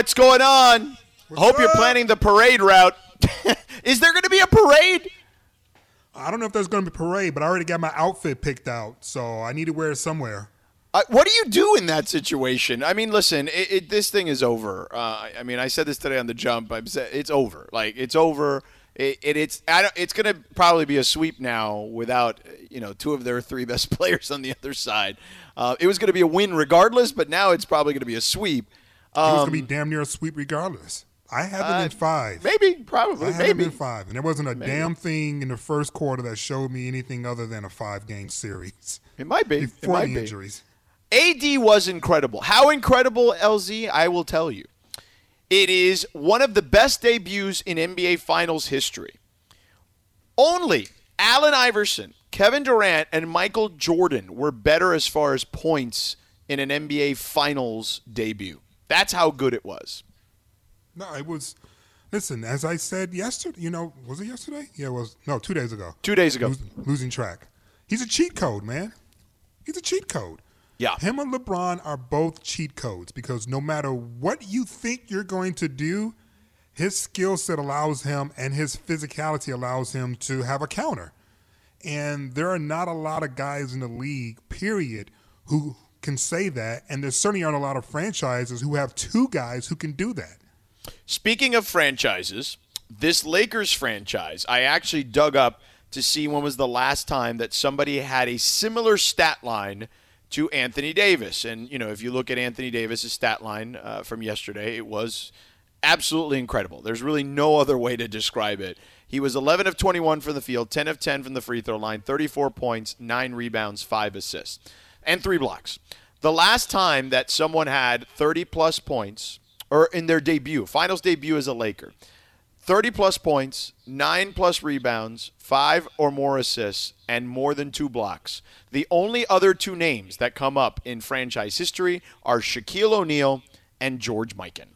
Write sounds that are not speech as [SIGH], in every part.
what's going on? What's Hope you're planning the parade route. [LAUGHS] Is there going to be a parade? I don't know if there's going to be a parade, but I already got my outfit picked out, so I need to wear it somewhere. Uh, what do you do in that situation? I mean, listen, it, it, this thing is over. Uh, I mean, I said this today on the jump. I'm it's over. Like it's over. It, it, it's I don't, it's going to probably be a sweep now without you know two of their three best [LAUGHS] players on the other side. Uh, it was going to be a win regardless, but now it's probably going to be a sweep. It was going Um, to be damn near a sweep regardless. I have them uh, in five. maybe, probably, I have them maybe. in five, and there wasn't a damn thing in the first quarter that showed me anything other than a five-game series It might be. It before might the be. injuries. AD was incredible. How incredible, LZ? I will tell you. It is one of the best debuts in NBA Finals history. Only Allen Iverson, Kevin Durant, and Michael Jordan were better as far as points in an NBA Finals debut. That's how good it was. No, it was. Listen, as I said yesterday, you know, was it yesterday? Yeah, it was. No, two days ago. Two days ago. Los- losing track. He's a cheat code, man. He's a cheat code. Yeah. Him and LeBron are both cheat codes because no matter what you think you're going to do, his skill set allows him and his physicality allows him to have a counter. And there are not a lot of guys in the league, period, who can say that. And there certainly aren't a lot of franchises who have two guys who can do that. Speaking of franchises, this Lakers franchise, I actually dug up to see when was the last time that somebody had a similar stat line to Anthony Davis. And, you know, if you look at Anthony Davis' stat line uh, from yesterday, it was absolutely incredible. There's really no other way to describe it. He was 11 of 21 from the field, 10 of 10 from the free throw line, 34 points, 9 rebounds, 5 assists, and 3 blocks. The last time that someone had 30 plus points, or in their debut, finals debut as a Laker, 30 plus points, 9 plus rebounds, 5 or more assists, and more than 2 blocks. The only other two names that come up in franchise history are Shaquille O'Neal and George Mikan.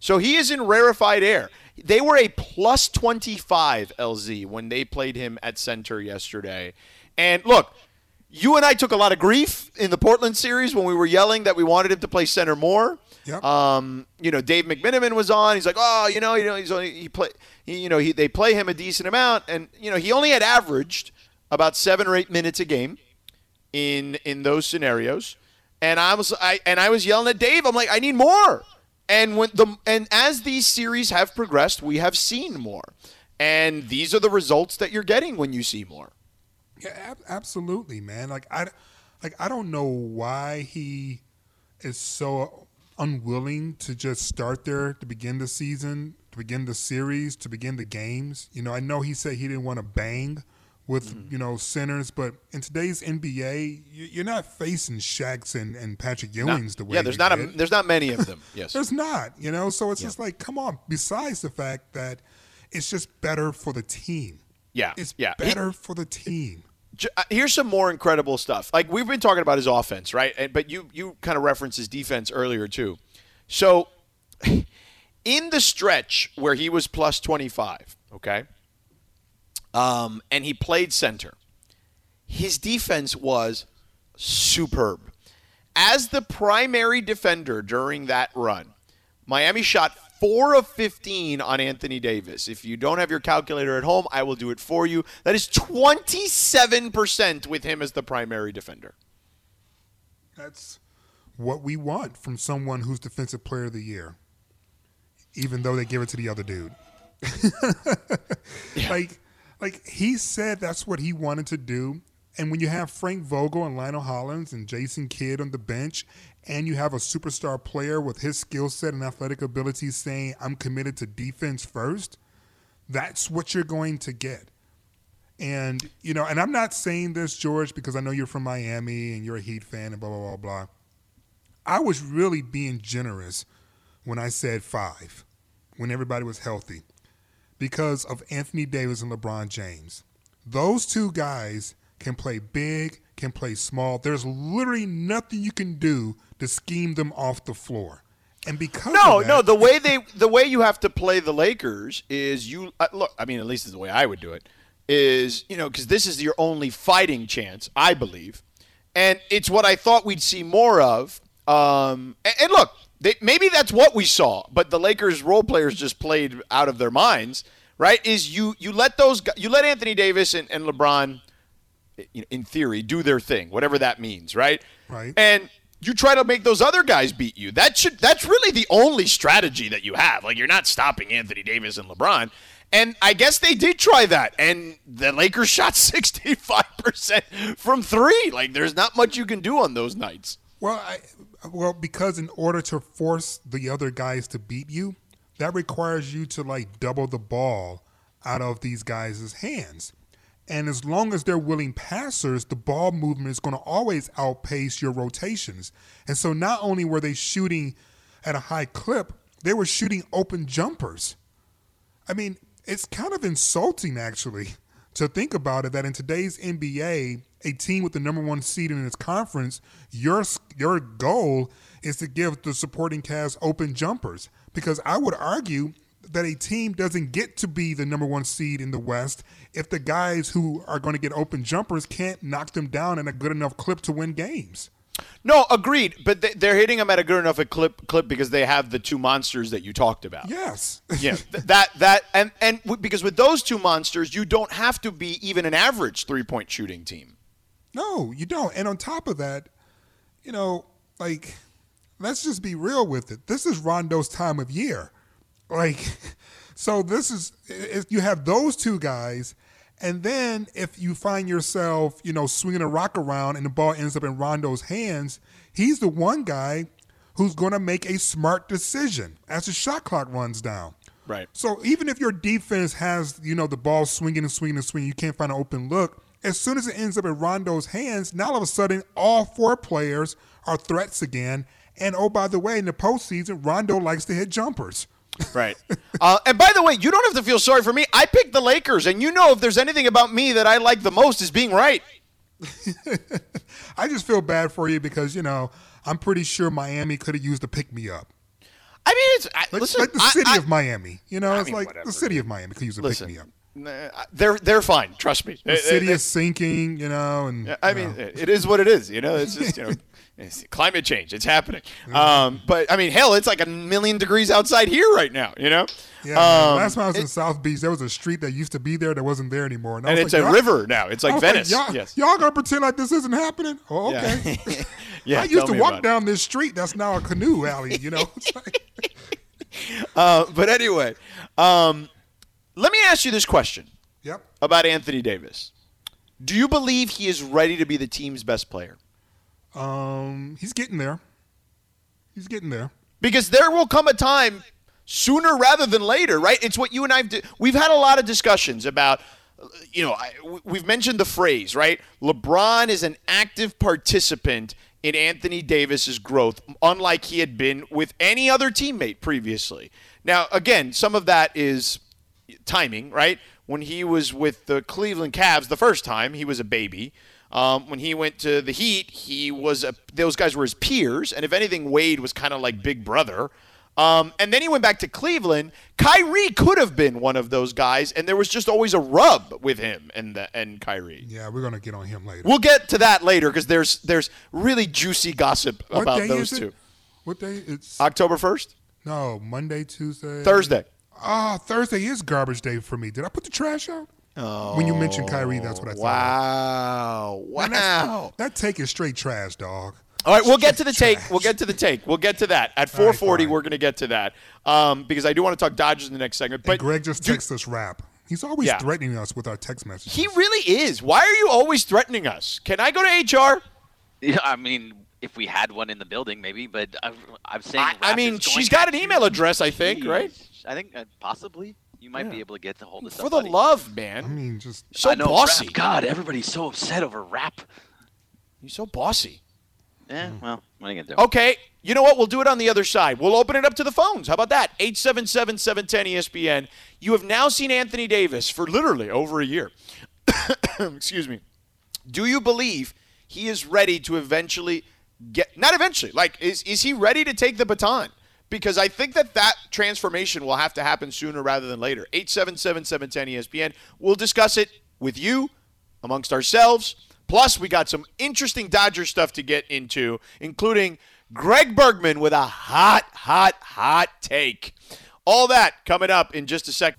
So he is in rarefied air. They were a plus 25 LZ when they played him at center yesterday. And look, you and I took a lot of grief in the Portland series when we were yelling that we wanted him to play center more. Yep. Um, you know, Dave McMenamin was on. He's like, oh, you know, you know, he's only he play, he, you know, he they play him a decent amount, and you know, he only had averaged about seven or eight minutes a game in in those scenarios. And I was I and I was yelling at Dave. I'm like, I need more. And when the and as these series have progressed, we have seen more. And these are the results that you're getting when you see more. Yeah, ab- absolutely, man. Like I, like I don't know why he is so unwilling to just start there to begin the season, to begin the series, to begin the games. You know, I know he said he didn't want to bang with Mm-hmm. you know centers, but in today's NBA, you- you're not facing Shaqs and, and Patrick Not- Ewings the way. yeah, there's you not a there's not many of them. [LAUGHS] Yes. There's not, you know. So it's just like, come on. Besides the fact that it's just better for the team. Yeah, It's yeah. He- better for the team. Uh, here's some more incredible stuff. Like we've been talking about his offense, right? But you you kind of referenced his defense earlier too. So [LAUGHS] in the stretch where he was plus 25, okay, um, and he played center, his defense was superb. As the primary defender during that run, Miami shot four of 15 on Anthony Davis. If you don't have your calculator at home, I will do it for you. That is 27% with him as the primary defender. That's what we want from someone who's defensive player of the year, even though they give it to the other dude. [LAUGHS] Like, like he said that's what he wanted to do. And when you have Frank Vogel and Lionel Hollins and Jason Kidd on the bench, and you have a superstar player with his skill set and athletic ability saying, I'm committed to defense first, that's what you're going to get. And, you know, and I'm not saying this, George, because I know you're from Miami and you're a Heat fan and blah, blah, blah, blah. I was really being generous when I said five, when everybody was healthy, because of Anthony Davis and LeBron James. Those two guys can play big, can play small. There's literally nothing you can do to scheme them off the floor. And because No, that, no. The way they, the way you have to play the Lakers is you uh, look. I mean, at least is the way I would do it. Is you know because this is your only fighting chance, I believe, and it's what I thought we'd see more of. Um, and, and look, they, maybe that's what we saw, but the Lakers role players just played out of their minds, right? Is you you let those you let Anthony Davis and, and LeBron, in theory, do their thing, whatever that means, right? Right. And you try to make those other guys beat you. That should that's really the only strategy that you have. Like you're not stopping Anthony Davis and LeBron. And I guess they did try that, and the Lakers shot [LAUGHS] 65% from three. Like, there's not much you can do on those nights. Well, I, well, because in order to force the other guys to beat you, that requires you to like double the ball out of these guys' hands. And as long as they're willing passers, the ball movement is going to always outpace your rotations. And so not only were they shooting at a high clip, they were shooting open jumpers. I mean, it's kind of insulting actually to think about it that in today's NBA, a team with the number one seed in its conference, your your goal is to give the supporting cast open jumpers. Because I would argue that a team doesn't get to be the number one seed in the West if the guys who are going to get open jumpers can't knock them down in a good enough clip to win games. No, agreed. But they're hitting them at a good enough a clip clip because they have the two monsters that you talked about. Yes. yeah. [LAUGHS] That that and and because with those two monsters, you don't have to be even an average three point shooting team. No, you don't. And on top of that, you know, like, let's just be real with it. This is Rondo's time of year. Like, [LAUGHS] so this is, you have those two guys. And then if you find yourself, you know, swinging a rock around and the ball ends up in Rondo's hands, he's the one guy who's going to make a smart decision as the shot clock runs down. Right. So even if your defense has, you know, the ball swinging and swinging and swinging, you can't find an open look as soon as it ends up in Rondo's hands, now all of a sudden all four players are threats again. And oh, by the way, in the postseason, Rondo likes to hit jumpers. Right. uh, and by the way, you don't have to feel sorry for me. I picked the Lakers, and you know if there's anything about me that I like the most is being right. [LAUGHS] I just feel bad for you because you know I'm pretty sure Miami could have used to pick me up. I mean, it's I, like, listen, like the city I, of Miami. You know, I it's mean, like whatever, the city of Miami could use to listen, pick me up. They're they're fine. Trust me. The city is sinking, you know, and I mean, know. it is what it is. You know, it's just you know, [LAUGHS] it's climate change. It's happening. Um, but I mean, hell, it's like a million degrees outside here right now. You know. Yeah. Um, last time I was it, in South Beach, there was a street that used to be there that wasn't there anymore, and, and it's like, a river now. It's like Venice. Like, y'all, yes. y'all gonna pretend like this isn't happening? Oh, okay. Yeah. [LAUGHS] [LAUGHS] yeah I used to walk down this street. That's now a canoe alley. You know. [LAUGHS] uh, but anyway, um, let me ask you this question. Yep. About Anthony Davis. Do you believe he is ready to be the team's best player? Um, he's getting there. He's getting there. Because there will come a time sooner rather than later, right? It's what you and I've we've had a lot of discussions about you know, I, we've mentioned the phrase, right? LeBron is an active participant in Anthony Davis's growth, unlike he had been with any other teammate previously. Now, again, some of that is timing, right? When he was with the Cleveland Cavs the first time, he was a baby. Um, when he went to the Heat, he was a, those guys were his peers, and if anything, Wade was kind of like big brother. Um, and then he went back to Cleveland. Kyrie could have been one of those guys, and there was just always a rub with him and the, and Kyrie. Yeah, we're gonna get on him later. We'll get to that later because there's there's really juicy gossip what about those two. What day? It's October first. No, Monday, Tuesday, Thursday. Ah, oh, Thursday is garbage day for me. Did I put the trash out? Oh, when you mentioned Kyrie, that's what I thought. Wow! Wow! That take is straight trash, dog. All right, we'll get to the take. We'll get to the take. We'll get to that at 4:40. Right, we're going to get to that um, because I do want to talk Dodgers in the next segment. But and Greg just texted us rap. He's always yeah. threatening us with our text messages. He really is. Why are you always threatening us? Can I go to HR? Yeah, I mean, if we had one in the building, maybe. But i am saying. I, I mean, she's got an email address, I think, right? I think uh, possibly you might yeah. be able to get to hold of For the love, man. I mean, just so know, bossy. Rap. God, everybody's so upset over rap. You're so bossy. Yeah, well, what are you gonna do? Okay, you know what? We'll do it on the other side. We'll open it up to the phones. How about that? 877-710-ESPN. You have now seen Anthony Davis for literally over a year. [COUGHS] Excuse me. Do you believe he is ready to eventually get not eventually, like is is he ready to take the baton? Because I think that that transformation will have to happen sooner rather than later. 877-710-ESPN. We'll discuss it with you amongst ourselves. Plus, we got some interesting Dodger stuff to get into, including Greg Bergman with a hot, hot, hot take. All that coming up in just a second.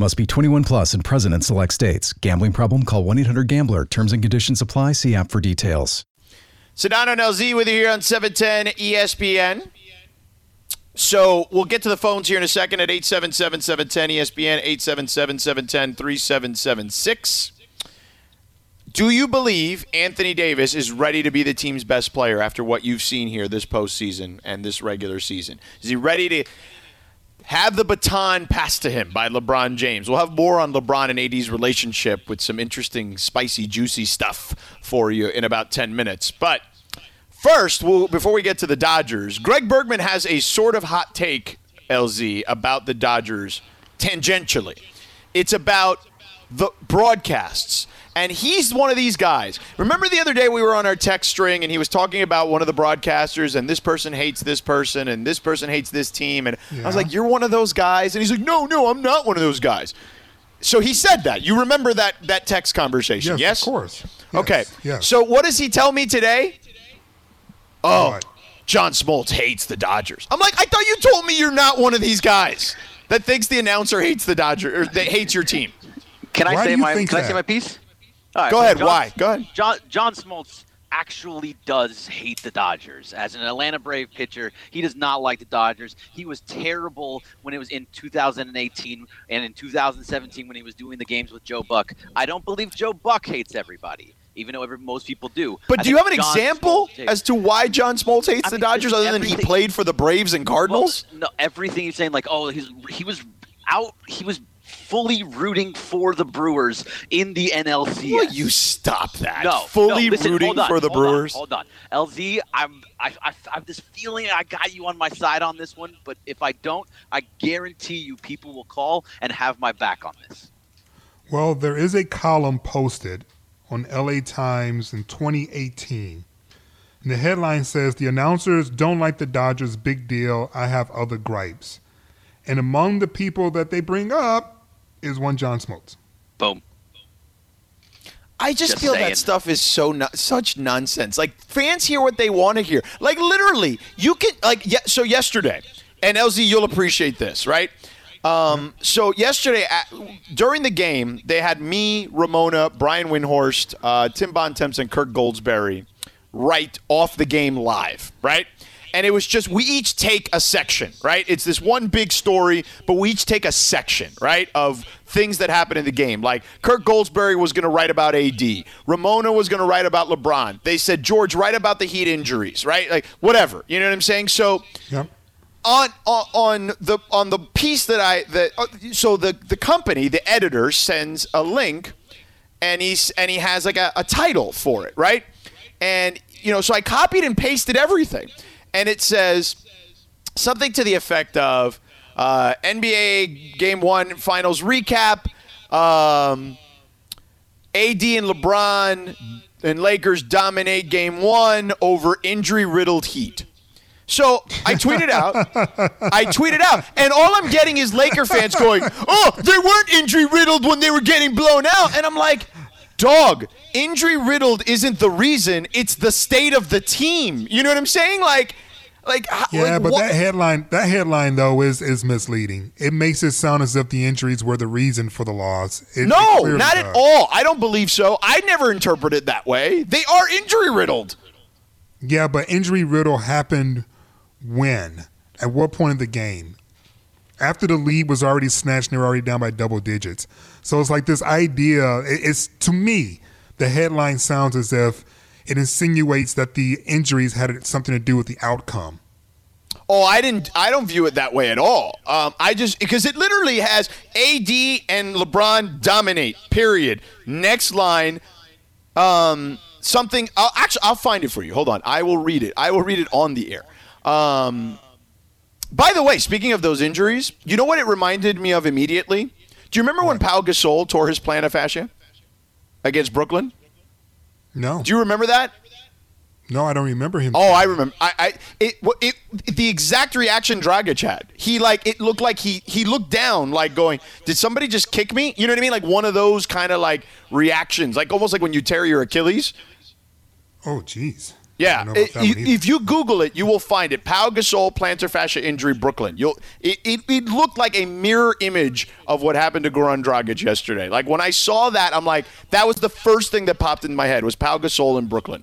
Must be 21 plus and present in select states. Gambling problem? Call 1 800 GAMBLER. Terms and conditions apply. See app for details. Sedano and LZ with you here on 710 ESPN. So we'll get to the phones here in a second at 877 710 ESPN, 877 710 3776. Do you believe Anthony Davis is ready to be the team's best player after what you've seen here this postseason and this regular season? Is he ready to have the baton passed to him by LeBron James. We'll have more on LeBron and AD's relationship with some interesting, spicy, juicy stuff for you in about 10 minutes. But first, we'll, before we get to the Dodgers, Greg Bergman has a sort of hot take, LZ, about the Dodgers tangentially. It's about the broadcasts. And he's one of these guys. Remember the other day we were on our text string and he was talking about one of the broadcasters and this person hates this person and this person hates this team. And I was like, You're one of those guys? And he's like, No, no, I'm not one of those guys. So he said that. You remember that that text conversation? Yes, Yes, of course. Okay. Yes, yes. So what does he tell me today? Oh, What? John Smoltz hates the Dodgers. I'm like, I thought you told me you're not one of these guys that thinks the announcer hates the Dodgers or that hates your team. Can I do say my think Can I say my piece? Right, Go so ahead. John- Why? Go ahead. John John Smoltz actually does hate the Dodgers. As an Atlanta Brave pitcher, he does not like the Dodgers. He was terrible when it was in 2018 and in 2017 when he was doing the games with Joe Buck. I don't believe Joe Buck hates everybody, even though every, most people do. But I do you have an John example as to why John Smoltz hates I the Dodgers, other than he played for the Braves and Cardinals? Well, no, everything you're saying, like, oh, he's he was out, he was fully rooting for the Brewers in the NLCS. Will you stop that? No, fully no, listen, rooting on, for the hold on, Brewers. hold on, LZ, I'm I, I, I have this feeling I got you on my side on this one, but if I don't, I guarantee you people will call and have my back on this. Well, there is a column posted on LA Times in 2018. And the headline says The announcers don't like the Dodgers, big deal. I have other gripes. And among the people that they bring up is one John Smoltz. Boom. I just, Just feel saying. that stuff is so no- such nonsense. Like fans hear what they want to hear. Like literally, you can like yeah. So yesterday, and LZ, you'll appreciate this, right? Um, so yesterday at, during the game, they had me, Ramona, Brian Windhorst, uh, Tim Bontemps, and Kirk Goldsberry right off the game live, right? And it was just we each take a section, right? It's this one big story, but we each take a section, right, of things that happen in the game. Like Kirk Goldsberry was going to write about AD, Ramona was going to write about LeBron. They said George write about the Heat injuries, right? Like whatever, you know what I'm saying? So Yep. on on the on the piece that I that uh, so the the company the editor sends a link and he's and he has like a, a title for it right and you know so I copied and pasted everything and it says something to the effect of uh, NBA Game One Finals recap. Um, AD and LeBron and Lakers dominate Game One over injury riddled Heat. So I tweeted out, I tweeted out, and all I'm getting is Laker fans going, "Oh, they weren't injury riddled when they were getting blown out," and I'm like, "Dog, injury riddled isn't the reason; it's the state of the team." You know what I'm saying? Like, like, h- Yeah, like, but what- that headline that headline though is is misleading. It makes it sound as if the injuries were the reason for the loss. It- it no, clearly not at all. I don't believe so. I never interpret it that way. They are injury riddled. Yeah, but injury riddle happened when? At what point in the game? After the lead was already snatched and they were already down by double digits. So it's like this idea. it- It's to me, the headline sounds as if it insinuates that the injuries had something to do with the outcome. Oh, I didn't. I don't view it that way at all. Um, I just because it literally has AD and LeBron dominate. Period. Next line. Um, something. I'll, actually, I'll find it for you. Hold on. I will read it. I will read it on the air. Um, By the way, speaking of those injuries, you know what it reminded me of immediately? Do you remember when Pau Gasol tore his plantar fascia against Brooklyn? No, Do you remember that? no, I don't remember him. Oh, I remember. I, I it, it, it the exact reaction Dragic had. He like it looked like he he looked down, like going, "Did somebody just kick me?" You know what I mean? Like one of those kind of like reactions, like almost like when you tear your Achilles. Oh, jeez. Yeah, I don't know about it- if, you Google it, you will find it. Pau Gasol plantar fascia injury, Brooklyn. You'll it, it, it looked like a mirror image of what happened to Goran Dragic yesterday. Like when I saw that, I'm like, that was the first thing that popped in my head was Pau Gasol in Brooklyn.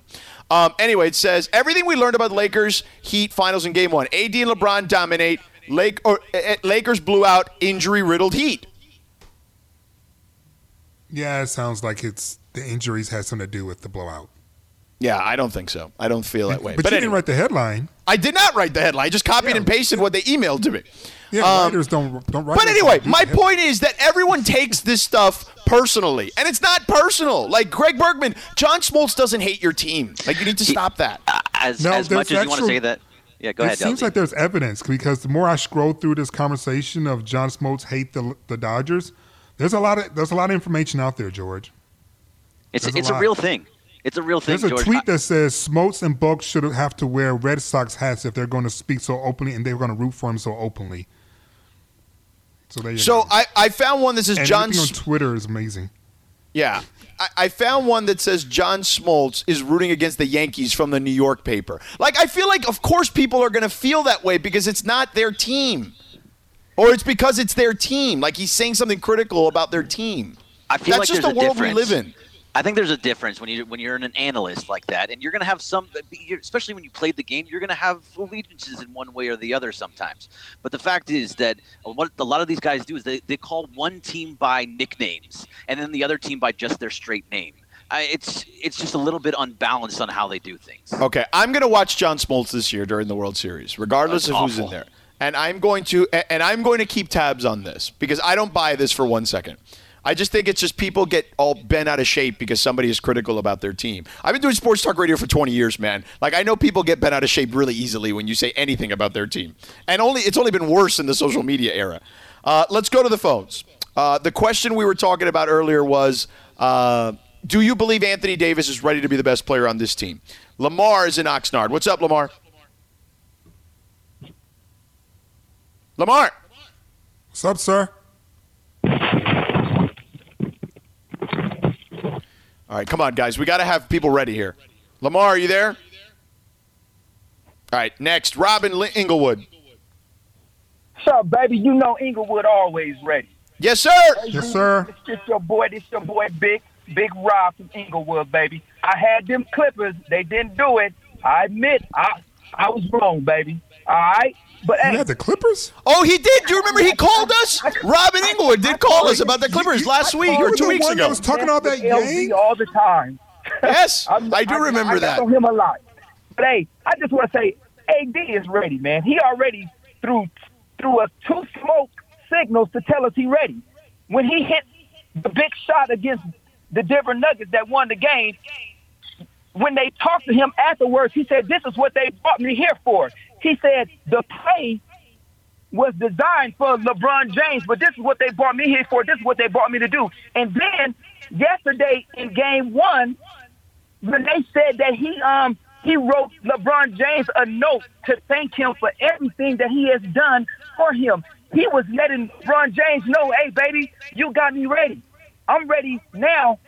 Um, anyway, it says everything we learned about the Lakers Heat finals in Game One. AD and LeBron dominate. Lake or uh, Lakers blew out injury riddled Heat. yeah, it sounds like it's the injuries had something to do with the blowout. Yeah, I don't think so. I don't feel that way. But, But, you anyway, didn't write the headline. I did not write the headline. I just copied Yeah. and pasted what they emailed to me. Yeah, Um, writers don't don't write. But anyway, my the point is that everyone takes this stuff personally, and it's not personal. Like Greg Bergman, John Smoltz doesn't hate your team. Like you need to stop that. As, No, as much as you want to say that. Yeah, go it ahead. It seems Delzy. like there's evidence because the more I scroll through this conversation of John Smoltz hate the the Dodgers, there's a lot of there's a lot of information out there, George. it's there's a it's a lot. real thing. It's a real thing, There's a George. tweet that says Smoltz and Buck should have to wear Red Sox hats if they're going to speak so openly and they're going to root for him so openly. So there you So go. I, I found one that says and John. everything on Twitter is amazing. yeah, I, I found one that says John Smoltz is rooting against the Yankees from the New York paper. Like I feel like, of course, people are going to feel that way because it's not their team, or it's because it's their team. Like he's saying something critical about their team. I feel like That's like just the a world we live in. I think there's a difference when you when you're an analyst like that, and you're going to have some, uh, especially when you played the game, you're going to have allegiances in one way or the other sometimes. But the fact is that uh, what a lot of these guys do is they, they call one team by nicknames, and then the other team by just their straight name. I, it's it's just a little bit unbalanced on how they do things. Okay, I'm going to watch John Smoltz this year during the World Series, regardless That's of who's in there. And I'm going to and I'm going to keep tabs on this because I don't buy this for one second. I just think it's just people get all bent out of shape because somebody is critical about their team. I've been doing sports talk radio for 20 years, man. Like I know people get bent out of shape really easily when you say anything about their team, and only it's only been worse in the social media era. Uh, let's go to the phones. Uh, the question we were talking about earlier was. Uh, do you believe Anthony Davis is ready to be the best player on this team? Lamar is in Oxnard. What's up, Lamar? Lamar. What's up, sir? All right, come on, guys. We got to have people ready here. Lamar, are you there? All right, next, Robin Li- Inglewood. What's up, baby? You know Inglewood always ready. Yes, sir. Yes, sir. It's just your boy. This your boy, Big Big Rob from Inglewood, baby. I had them Clippers. They didn't do it. I admit, I I was wrong, baby. All right, but You hey, had the Clippers? Oh, he did. Do you remember he called us? Robin Inglewood did call us about the Clippers You- last week or you two the weeks ago. that was talking all that LV yang? all the time. Yes, [LAUGHS] I'm- do remember I, that. I on him a lot. But hey, I just want to say, AD is ready, man. He already threw threw us two smoke signals to tell us he ready. When he hit the big shot against the Denver Nuggets that won the game, when they talked to him afterwards, he said, "This is what they brought me here for." He said the play was designed for LeBron James, but this is what they brought me here for. This is what they brought me to do. And then yesterday in game one, when they said that he um he wrote LeBron James a note to thank him for everything that he has done for him. He was letting LeBron James know, hey baby, you got me ready. I'm ready now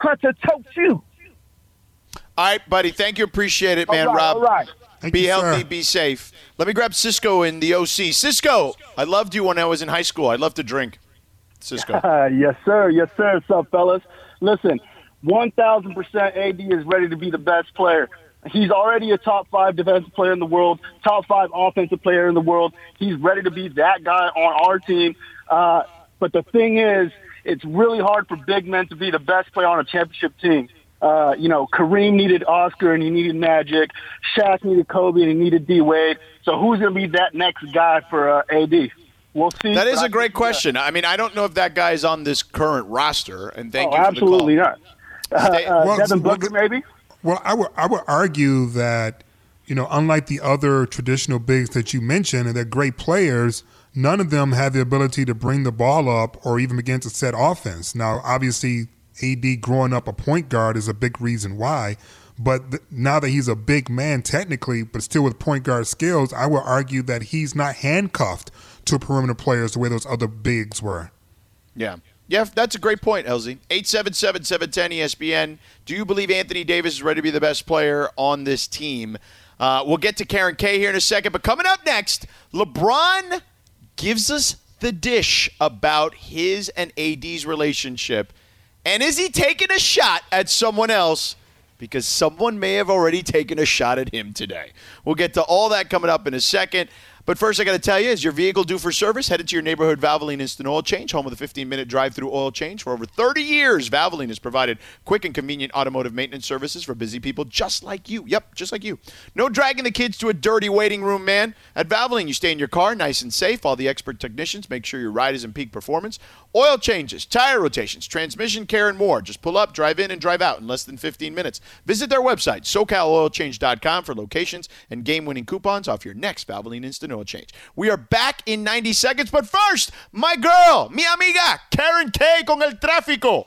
to tote you. All right, buddy. Thank you. Appreciate it, man. all right, Rob. all right. Thank be you, healthy, sir. be safe. Let me grab Cisco in the OC. Cisco, I loved you when I was in high school. I loved to drink. Cisco. [LAUGHS] Yes, sir. Yes, sir. What's up, fellas? Listen, 1,000% AD is ready to be the best player. He's already a top five defensive player in the world, top five offensive player in the world. He's ready to be that guy on our team. Uh, but the thing is, it's really hard for big men to be the best player on a championship team. Uh, you know, Kareem needed Oscar and he needed Magic. Shaq needed Kobe and he needed D Wade. So who's going to be that next guy for uh, AD? We'll see. That is but I a great think, uh, question. I mean, I don't know if that guy is on this current roster, and thank Oh, you for absolutely the call. not. Uh, Stay- uh, Well, Devin well, Booker, maybe. Well, I would I would argue that you know, unlike the other traditional bigs that you mentioned, and they're great players, none of them have the ability to bring the ball up or even begin to set offense. Now, obviously, AD growing up a point guard is a big reason why. But th- now that he's a big man, technically, but still with point guard skills, I would argue that he's not handcuffed to perimeter players the way those other bigs were. Yeah. Yeah, that's a great point, LZ. 877 710 ESPN. Do you believe Anthony Davis is ready to be the best player on this team? Uh, we'll get to Karen K here in a second, but coming up next, LeBron gives us the dish about his and AD's relationship. And is he taking a shot at someone else? Because someone may have already taken a shot at him today. We'll get to all that coming up in a second. But first, I got to tell you, is your vehicle due for service? Headed to your neighborhood Valvoline Instant Oil Change, home of the 15 minute drive through oil change. For over 30 years, Valvoline has provided quick and convenient automotive maintenance services for busy people just like you. Yep, just like you. No dragging the kids to a dirty waiting room, man. At Valvoline, you stay in your car nice and safe. All the expert technicians make sure your ride is in peak performance. Oil changes, tire rotations, transmission care, and more. Just pull up, drive in, and drive out in less than 15 minutes. Visit their website, SoCalOilChange.com, for locations and game winning coupons off your next Valvoline Instant Oil Change. We are back in 90 seconds, but first, my girl, mi amiga, Karen K con el tráfico.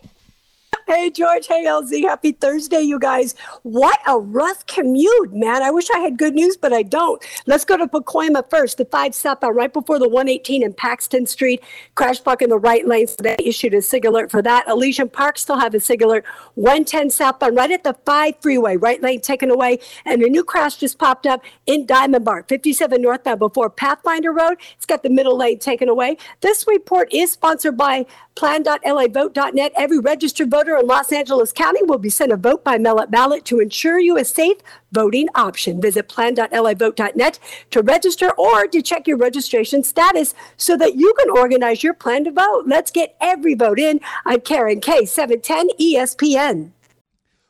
Hey, George. Hey, LZ. Happy Thursday, you guys. What a rough commute, man. I wish I had good news, but I don't. Let's go to Pacoima first. The 5 southbound right before the 118 in Paxton Street. Crash block in the right lane, so they issued a SIG alert for that. Elysian Park still have a SIG alert. 110 southbound right at the 5 freeway, right lane taken away. And a new crash just popped up in Diamond Bar, 57 northbound before Pathfinder Road. It's got the middle lane taken away. This report is sponsored by plan.lavote.net. Every registered voter in Los Angeles County will be sent a vote by mail ballot to ensure you a safe voting option. Visit plan.lavote.net to register or to check your registration status so that you can organize your plan to vote. Let's get every vote in on Karen K 710 ESPN.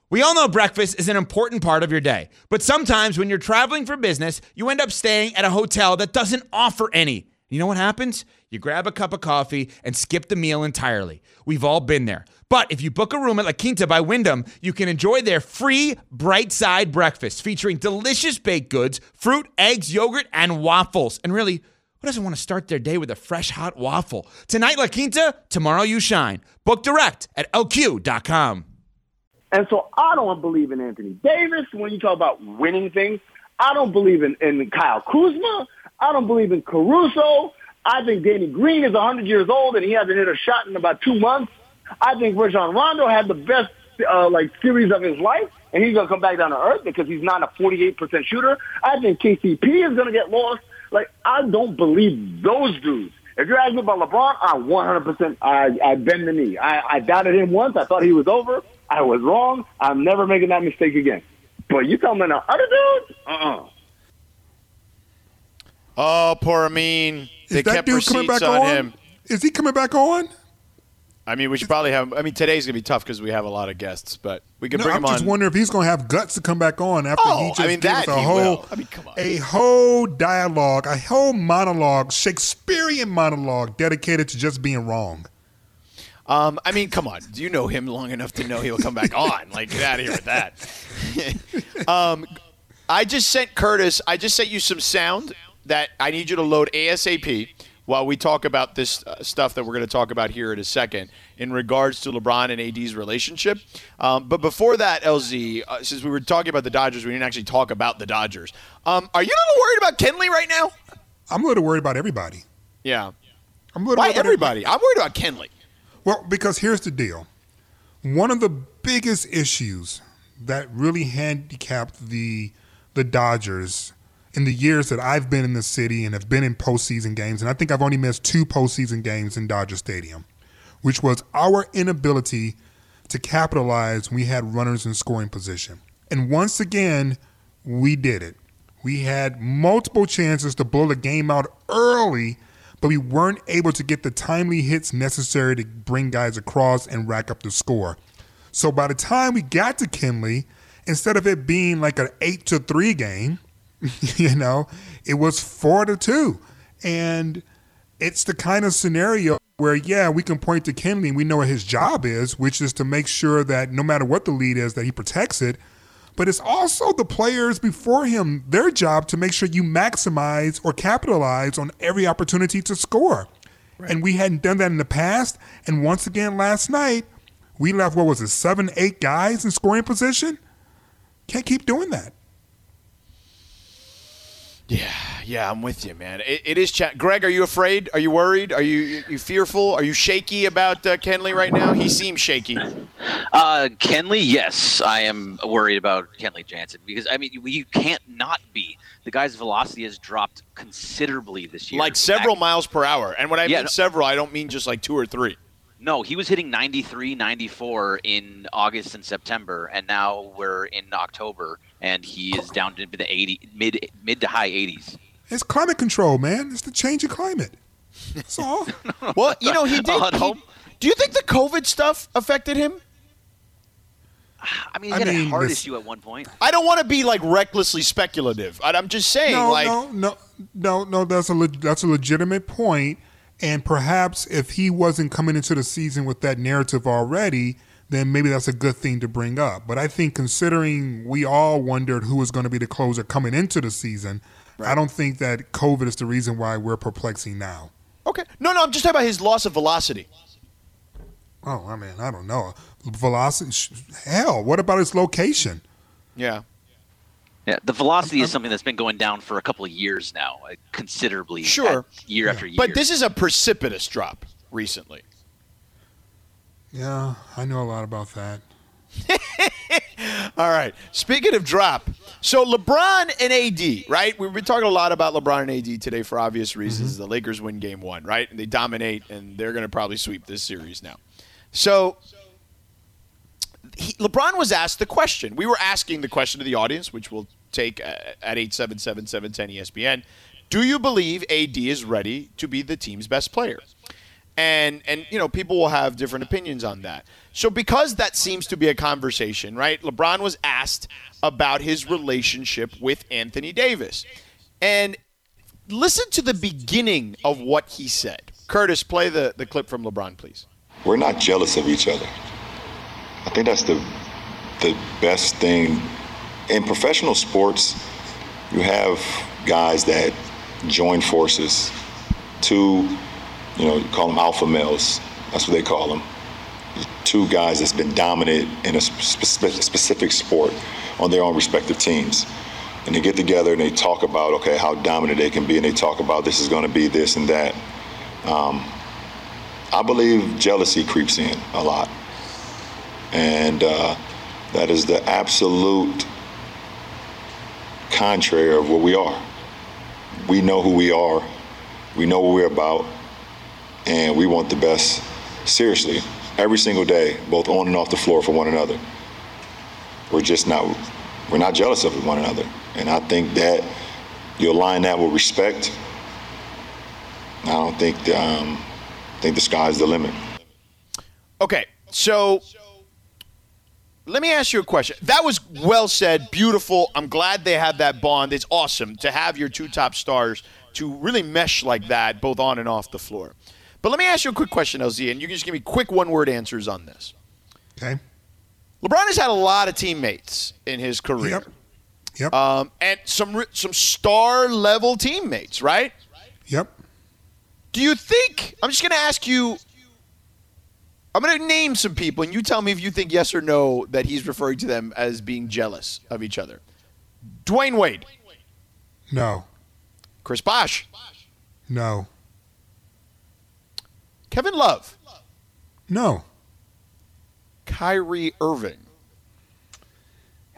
We all know breakfast is an important part of your day, but sometimes when you're traveling for business, you end up staying at a hotel that doesn't offer any. You know what happens? You grab a cup of coffee and skip the meal entirely. We've all been there. But if you book a room at La Quinta by Wyndham, you can enjoy their free bright side breakfast featuring delicious baked goods, fruit, eggs, yogurt, and waffles. And really, who doesn't want to start their day with a fresh hot waffle? Tonight, La Quinta, tomorrow, you shine. Book direct at lq.com. And so I don't believe in Anthony Davis when you talk about winning things. I don't believe in, in Kyle Kuzma. I don't believe in Caruso. I think Danny Green is 100 years old and he hasn't hit a shot in about two months. I think Rajon Rondo had the best uh, like series of his life, and he's gonna come back down to earth because he's not a 48% shooter. I think KCP is gonna get lost. Like I don't believe those dudes. If you're asking about LeBron, I 100% I I bend the knee. I, I doubted him once. I thought he was over. I was wrong. I'm never making that mistake again. But you tell me the other dudes, uh-uh. Oh, poor Amin. They Is that kept dude coming receipts back on on? him. Is he coming back on? I mean, we should probably have. I mean, today's gonna be tough because we have a lot of guests, but we could No, bring I'm him on. I'm just on. wondering if he's going to have guts to come back on after Oh, he I just mean, gave us a whole. I mean, come on. a whole dialogue, a whole monologue, Shakespearean monologue dedicated to just being wrong. Um, I mean, come on. Do you know him long enough to know he'll come back on? Like, get out of here with that. [LAUGHS] um, I just sent Curtis. I just sent you some sound that I need you to load ASAP while we talk about this uh, stuff that we're going to talk about here in a second in regards to LeBron and AD's relationship. Um, but before that, LZ, uh, since we were talking about the Dodgers, we didn't actually talk about the Dodgers. Um, are you a little worried about Kenley right now? I'm a little worried about everybody. Yeah. I'm a little Why worried about everybody? I'm worried about Kenley. Well, because here's the deal. One of the biggest issues that really handicapped the the Dodgers in the years that I've been in the city and have been in postseason games, and I think I've only missed two postseason games in Dodger Stadium, which was our inability to capitalize when we had runners in scoring position. And once again, we did it. We had multiple chances to blow the game out early, but we weren't able to get the timely hits necessary to bring guys across and rack up the score. So by the time we got to Kenley, instead of it being like an eight to three game, [LAUGHS] you know, it was four to two. And it's the kind of scenario where, yeah, we can point to Kenley and we know what his job is, which is to make sure that no matter what the lead is, that he protects it. but it's also the players before him, their job to make sure you maximize or capitalize on every opportunity to score. And we hadn't done that in the past. And once again, last night, we left, what was it, seven, eight guys in scoring position? Can't keep doing that. Yeah, yeah, I'm with you, man. It, it is. Cha- Greg, are you afraid? Are you worried? Are you you, fearful? Are you shaky about uh, Kenley right now? He seems shaky. Uh, Kenley, yes, I am worried about Kenley Jansen because I mean you can't not be. The guy's velocity has dropped considerably this year. Like several miles per hour. And when I Yeah, mean no- several, I don't mean just like two or three. No, he was hitting 93, 94 in August and September, and now we're in October, and he is down to the 80, mid mid to high 80s. It's climate control, man. It's the change of climate. That's all. [LAUGHS] Well, you know, he did. He- do you think the COVID stuff affected him? I mean, he I had mean, a heart this- issue at one point. I don't want to be like recklessly speculative. I- I'm just saying, no, like, no, no, no, no. That's a leg- that's a legitimate point. And perhaps if he wasn't coming into the season with that narrative already, then maybe that's a good thing to bring up. But I think considering we all wondered who was going to be the closer coming into the season, I don't think that COVID is the reason why we're perplexing now. okay, no, no, I'm just talking about his loss of velocity. Oh, I mean, I don't know. Velocity, hell, what about his location? Yeah. Yeah, the velocity is something that's been going down for a couple of years now, uh, considerably. Sure. at- year after year. But this is a precipitous drop recently. Yeah, I know a lot about that. [LAUGHS] All right. Speaking of drop, so LeBron and AD, right? We've been talking a lot about LeBron and AD today for obvious reasons. Mm-hmm. The Lakers win game one, right? And they dominate, and they're going to probably sweep this series now. So he, LeBron was asked the question. We were asking the question to the audience, which we'll take at 877 710 ESPN. Do you believe AD is ready to be the team's best player? And and you know people will have different opinions on that so because that seems to be a conversation right lebron was asked about his relationship with anthony davis and listen to the beginning of what he said curtis play the, the clip from lebron please we're not jealous of each other. I think that's the the best thing in professional sports. You have guys that join forces. Two, you know, you call them alpha males. That's what they call them. Two guys that's been dominant in a spe- specific sport on their own respective teams. And they get together and they talk about, okay, how dominant they can be, and they talk about this is going to be this and that. Um, I believe jealousy creeps in a lot. And uh, that is the absolute contrary of what we are. We know who we are, we know what we're about, and we want the best seriously every single day, both on and off the floor for one another. We're just not we're not jealous of one another. And I think that you align that with respect. I don't think um, I think the sky's the limit. okay so let me ask you a question that was well said beautiful i'm glad they have that bond it's awesome to have your two top stars to really mesh like that both on and off the floor but let me ask you a quick question lz and you can just give me quick one word answers on this Okay. LeBron has had a lot of teammates in his career, Yep. Yep. um, and some some star level teammates, right? yep. Do you think? I'm just going to ask you. I'm going to name some people, and you tell me if you think yes or no that he's referring to them as being jealous of each other. Dwyane Wade, No. Chris Bosh, No. Kevin Love, No. Kyrie Irving, [SIGHS]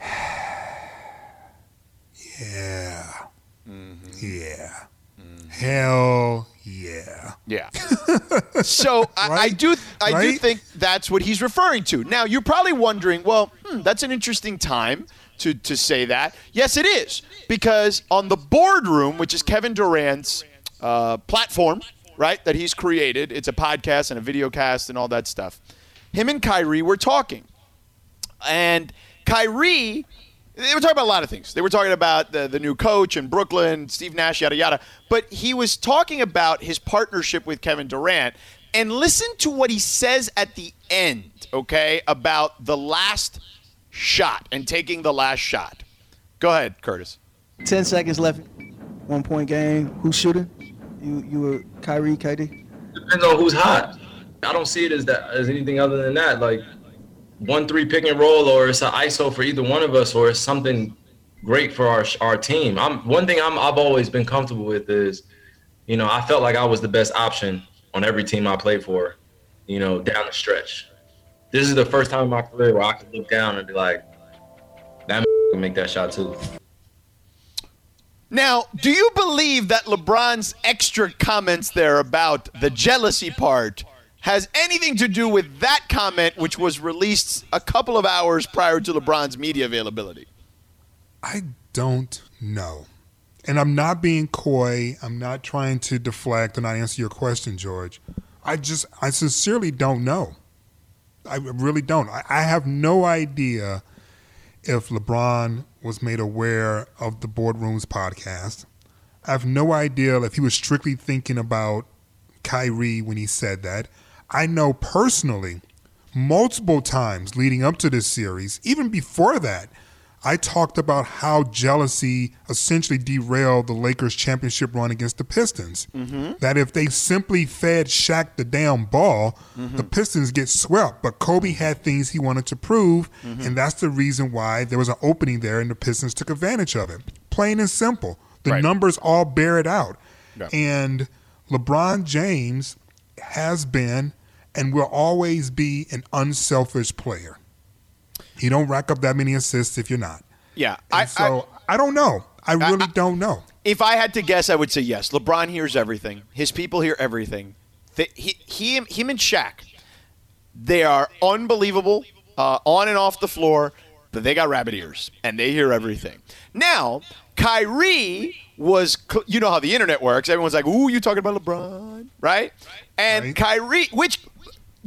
Yeah. Mm-hmm. Yeah. Hell yeah. Yeah. [LAUGHS] so I, I do I do think that's what he's referring to. Now you're probably wondering, well, hmm, that's an interesting time to to say that. Yes, it is because on the boardroom, which is Kevin Durant's uh, platform, right, that he's created, it's a podcast and a video cast and all that stuff. Him and Kyrie were talking, and Kyrie. They were talking about a lot of things. They were talking about the, the new coach in Brooklyn, Steve Nash, yada, yada. But he was talking about his partnership with Kevin Durant. And listen to what he says at the end, okay, about the last shot and taking the last shot. Go ahead, Curtis. 10 seconds left, one point game. Who's shooting? You, you or Kyrie, KD? Depends on who's hot. I don't see it as that as anything other than that. Like one three pick and roll, or it's an ISO for either one of us, or it's something great for our our team. I'm one thing I'm I've always been comfortable with is, you know, I felt like I was the best option on every team I played for, you know, down the stretch. This is the first time in my career where I could look down and be like, that can make that shot too. Now, do you believe that LeBron's extra comments there about the jealousy part has anything to do with that comment, which was released a couple of hours prior to LeBron's media availability? I don't know. And I'm not being coy. I'm not trying to deflect and not answer your question, George. I just, I sincerely don't know. I really don't. I, I have no idea if LeBron was made aware of the Boardrooms podcast. I have no idea if he was strictly thinking about Kyrie when he said that. I know personally, multiple times leading up to this series, even before that, I talked about how jealousy essentially derailed the Lakers' championship run against the Pistons. Mm-hmm. That if they simply fed Shaq the damn ball, Mhm. the Pistons get swept. But Kobe had things he wanted to prove, Mhm. and that's the reason why there was an opening there, and the Pistons took advantage of it. Plain and simple. The Right. numbers all bear it out. Yeah. And LeBron James has been and will always be an unselfish player. He don't rack up that many assists if you're not. Yeah. And so I, don't know. I really don't know. If I had to guess, I would say yes. LeBron hears everything. His people hear everything. Th- he, he, him and Shaq, they are unbelievable uh, on and off the floor, but they got rabbit ears and they hear everything. Now, Kyrie was, you know how the internet works. Everyone's like, "Ooh, you talking about LeBron, right?" And Kyrie, which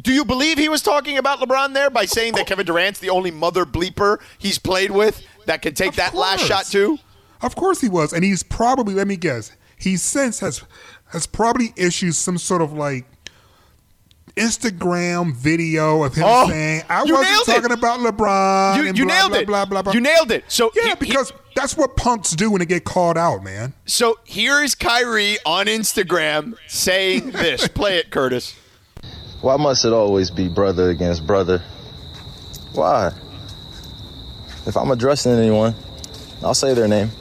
do you believe he was talking about LeBron there by saying that Kevin Durant's the only mother bleeper he's played with that can take that last shot too? Of course he was, and he's probably. Let me guess. He since has has probably issued some sort of like Instagram video of him Oh, saying, "I wasn't nailed it. talking about LeBron." You- you blah, nailed blah, it. Blah, blah, blah. You nailed it. So yeah, because that's what punks do when they get called out, man. So here is Kyrie on Instagram saying this. Play it, Curtis. Why must it always be brother against brother? Why? If I'm addressing anyone, I'll say their name.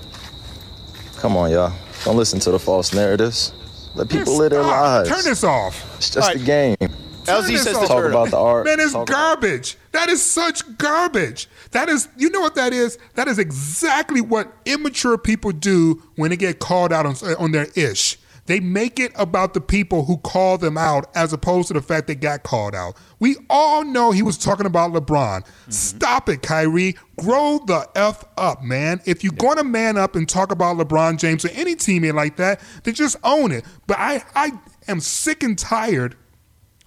Come on, y'all. Don't listen to the false narratives. Let people live their Stop. lives. Turn this off. It's just a game. Turn this Talk off. about the art. Man, it's talk- garbage. That is such garbage. That is, you know what that is? That is exactly what immature people do when they get called out on, on their ish. They make it about the people who call them out as opposed to the fact they got called out. We all know he was talking about LeBron. Mm-hmm. Stop it, Kyrie. Grow the F up, man. If you're going to man up and talk about LeBron James or any teammate like that, then just own it. But I, I am sick and tired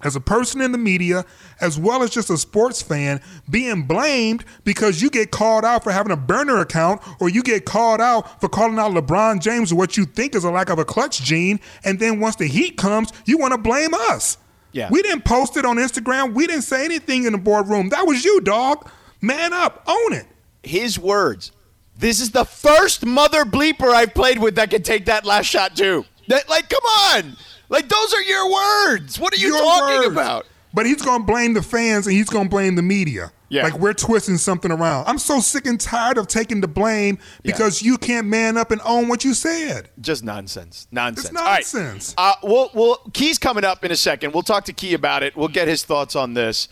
as a person in the media, as well as just a sports fan, being blamed because you get called out for having a burner account or you get called out for calling out LeBron James or what you think is a lack of a clutch gene. And then once the heat comes, you want to blame us. Yeah. We didn't post it on Instagram. We didn't say anything in the boardroom. That was you, dog. Man up. Own it. His words. This is the first mother bleeper I've played with that can take that last shot too. That, like, come on. Like, those are your words. What are you Your talking words. about? But he's going to blame the fans and he's going to blame the media. Yeah. Like we're twisting something around. I'm so sick and tired of taking the blame because you can't man up and own what you said. Just nonsense. Nonsense. It's All right. nonsense. Uh, we'll, we'll, Key's coming up in a second. We'll talk to Key about it. We'll get his thoughts on this.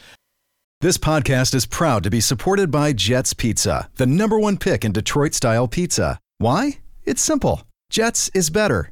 This podcast is proud to be supported by Jets Pizza, the number one pick in Detroit style pizza. Why? It's simple. Jets is better.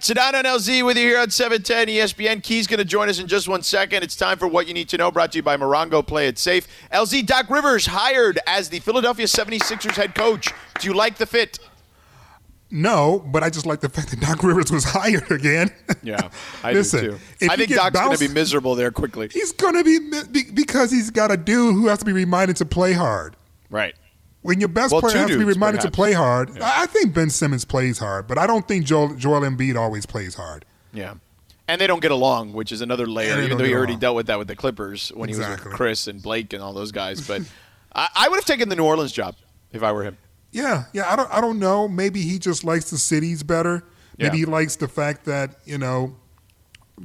Sedano and LZ with you here on E 710 ESPN. Key's going to join us in just one second. It's time for What You Need to Know, brought to you by Morongo. Play it safe. LZ Doc Rivers hired as the Philadelphia 76ers head coach. Do you like the fit? No, but I just like the fact that Doc Rivers was [LAUGHS] hired again. Yeah, I [LAUGHS] Listen, do too. I think Doc's going to be miserable there quickly. He's going to be be- because he's got a dude who has to be reminded to play hard. Right. When your best Well, player has to be reminded to play hard, I I think Ben Simmons plays hard, but I don't think Joel, Joel Embiid always plays hard. Yeah. And they don't get along, which is another layer, even though he already along. dealt with that with the Clippers when he was with Chris and Blake and all those guys. But [LAUGHS] I, I would have taken the New Orleans job if I were him. Yeah, yeah. I don't. I don't know. Maybe he just likes the cities better. Maybe Yeah. he likes the fact that you know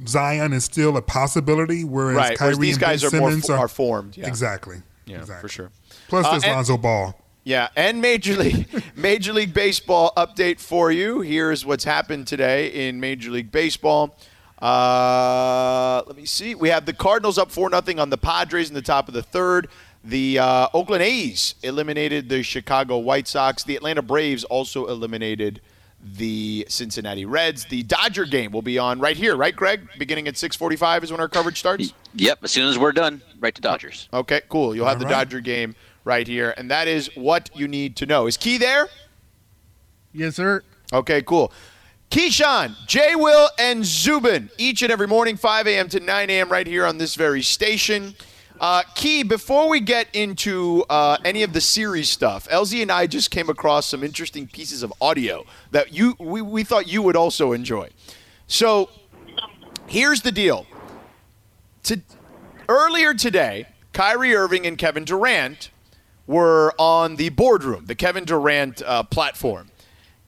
Zion is still a possibility, whereas right. Kyrie Whereas these and guys Ben are more Simmons fo- are formed. Yeah. Exactly. Yeah, exactly. for sure. Plus, Uh, there's and- Lonzo Ball. Yeah, and Major League [LAUGHS] Major League Baseball update for you. Here's what's happened today in Major League Baseball. Uh, let me see. We have the Cardinals up four nothing on the Padres in the top of the third. The uh, Oakland A's eliminated the Chicago White Sox. The Atlanta Braves also eliminated the Cincinnati Reds. The Dodger game will be on right here, right, Greg? Beginning at 6:45 is when our coverage starts. Yep. As soon as we're done, right to Dodgers. Okay, cool. You'll have the All right. Dodger game right here, and that is what you need to know. Is Key there? Yes, sir. Okay, cool. Keyshawn, Jay Will, and Zubin each and every morning, 5 a.m. to 9 a.m. right here on this very station. Uh, Key, before we get into uh, any of the series stuff, LZ and I just came across some interesting pieces of audio that you we, we thought you would also enjoy. So here's the deal. To, earlier today, Kyrie Irving and Kevin Durant were on the boardroom, the Kevin Durant uh, platform.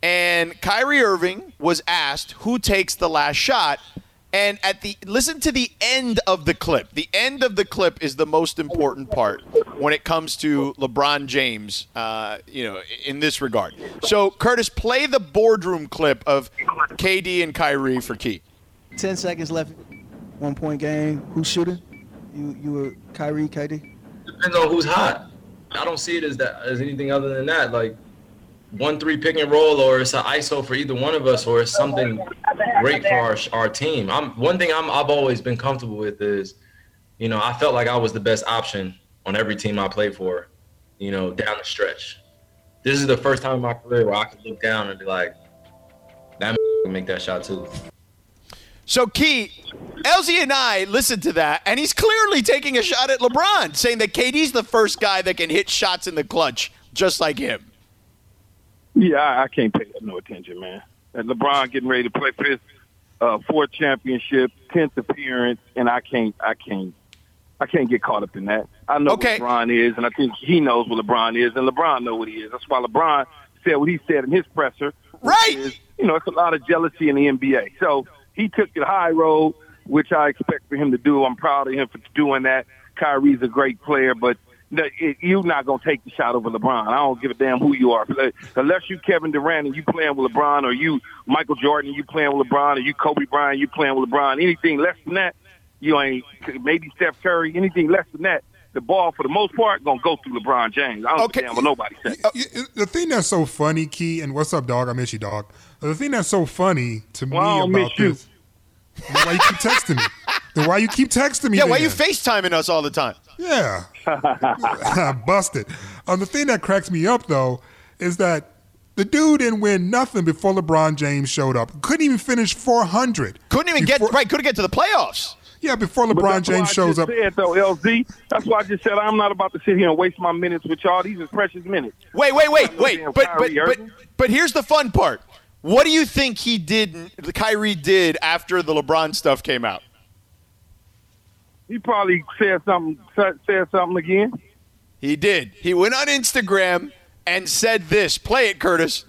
And Kyrie Irving was asked who takes the last shot. And at the listen to the end of the clip. The end of the clip is the most important part when it comes to LeBron James. Uh, you know, in this regard. So Curtis, play the boardroom clip of KD and Kyrie for Key. Ten seconds left. One point game. Who's shooting? You you were Kyrie, KD. Depends on who's hot. I don't see it as that as anything other than that. Like one three pick and roll, or it's an ISO for either one of us, or it's something great for our our team. I'm one thing I'm I've always been comfortable with is, you know, I felt like I was the best option on every team I played for, you know, down the stretch. This is the first time in my career where I could look down and be like, that make that shot too. So Key, LZ and I listened to that, and he's clearly taking a shot at LeBron, saying that KD's the first guy that can hit shots in the clutch, just like him. Yeah, I, I can't pay no attention, man. And LeBron getting ready to play for his uh, fourth championship, tenth appearance, and I can't, I can't, I can't get caught up in that. I know Okay. what LeBron is, and I think he knows what LeBron is, and LeBron know what he is. That's why LeBron said what he said in his presser. Right. Is, you know, it's a lot of jealousy in the NBA. So he took the high road, which I expect for him to do. I'm proud of him for doing that. Kyrie's a great player, but you're not to take the shot over LeBron. I don't give a damn who you are. Unless you Kevin Durant and you playing with LeBron, or you Michael Jordan and you playing with LeBron, or you Kobe Bryant you playing with LeBron. Anything less than that, you ain't. Maybe Steph Curry. Anything less than that, the ball for the most part gonna go through LeBron James. I don't give a what nobody says. The thing that's so funny, Key, and what's up, dog? I miss you, dog. The thing that's so funny to me Well, I don't about miss you. this. Then why you keep texting me? [LAUGHS] Then why you keep texting me? Yeah, why you FaceTiming us all the time? Yeah. [LAUGHS] Busted. Um, the thing that cracks me up, though, is that the dude didn't win nothing before LeBron James showed up. Couldn't even finish 400. Couldn't even get right. Couldn't get to the playoffs. Yeah, before But LeBron that's why James I shows just up. Said, though, LZ, that's why I just said I'm not about to sit here and waste my minutes with y'all. These are precious minutes. Wait, wait, wait, wait. Damn But but but but here's the fun part. What do you think he did? The Kyrie did after the LeBron stuff came out. He probably said something. Said, said something again. He did. He went on Instagram and said this. Play it, Curtis.